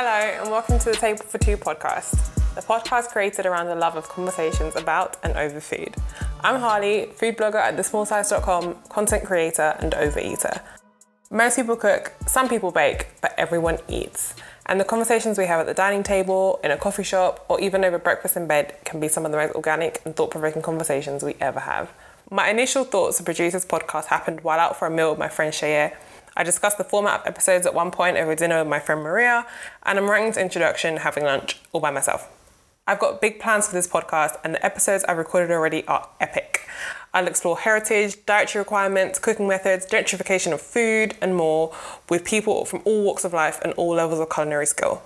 Hello, and welcome to the Table for Two podcast, the podcast created around the love of conversations about and over food. I'm Harley, food blogger at thesmallslice.com, content creator, and overeater. Most people cook, some people bake, but everyone eats. And the conversations we have at the dining table, in a coffee shop, or even over breakfast in bed can be some of the most organic and thought provoking conversations we ever have. My initial thoughts to produce this podcast happened while out for a meal with my friend Shaya I discussed the format of episodes at one point over dinner with my friend Maria, and I'm writing this introduction having lunch all by myself. I've got big plans for this podcast, and the episodes I've recorded already are epic. I'll explore heritage, dietary requirements, cooking methods, gentrification of food, and more with people from all walks of life and all levels of culinary skill.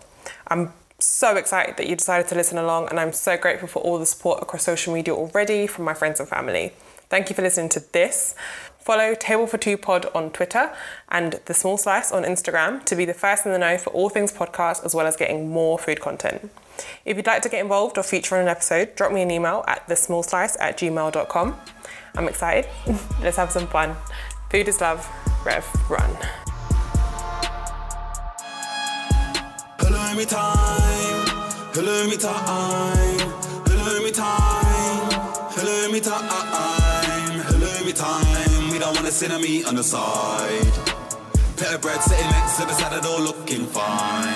I'm so excited that you decided to listen along, and I'm so grateful for all the support across social media already from my friends and family. Thank you for listening to this. Follow Table for Two Pod on Twitter and The Small Slice on Instagram to be the first in the know for all things podcast as well as getting more food content. If you'd like to get involved or feature on an episode, drop me an email at thesmallslice at gmail.com. I'm excited. Let's have some fun. Food is love. Rev, run. Halloumi time. Halloumi time. Halloumi time. Halloumi time time. Don't want to sit on me on the side. Pita bread sitting next to the the door looking fine.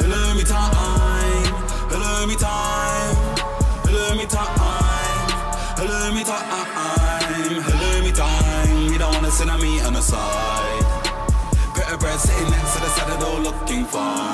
Halloumi time. Halloumi time. Halloumi time. Halloumi time. Halloumi time. We don't want to sit on me on the side. Pita bread sitting next to the the door looking fine.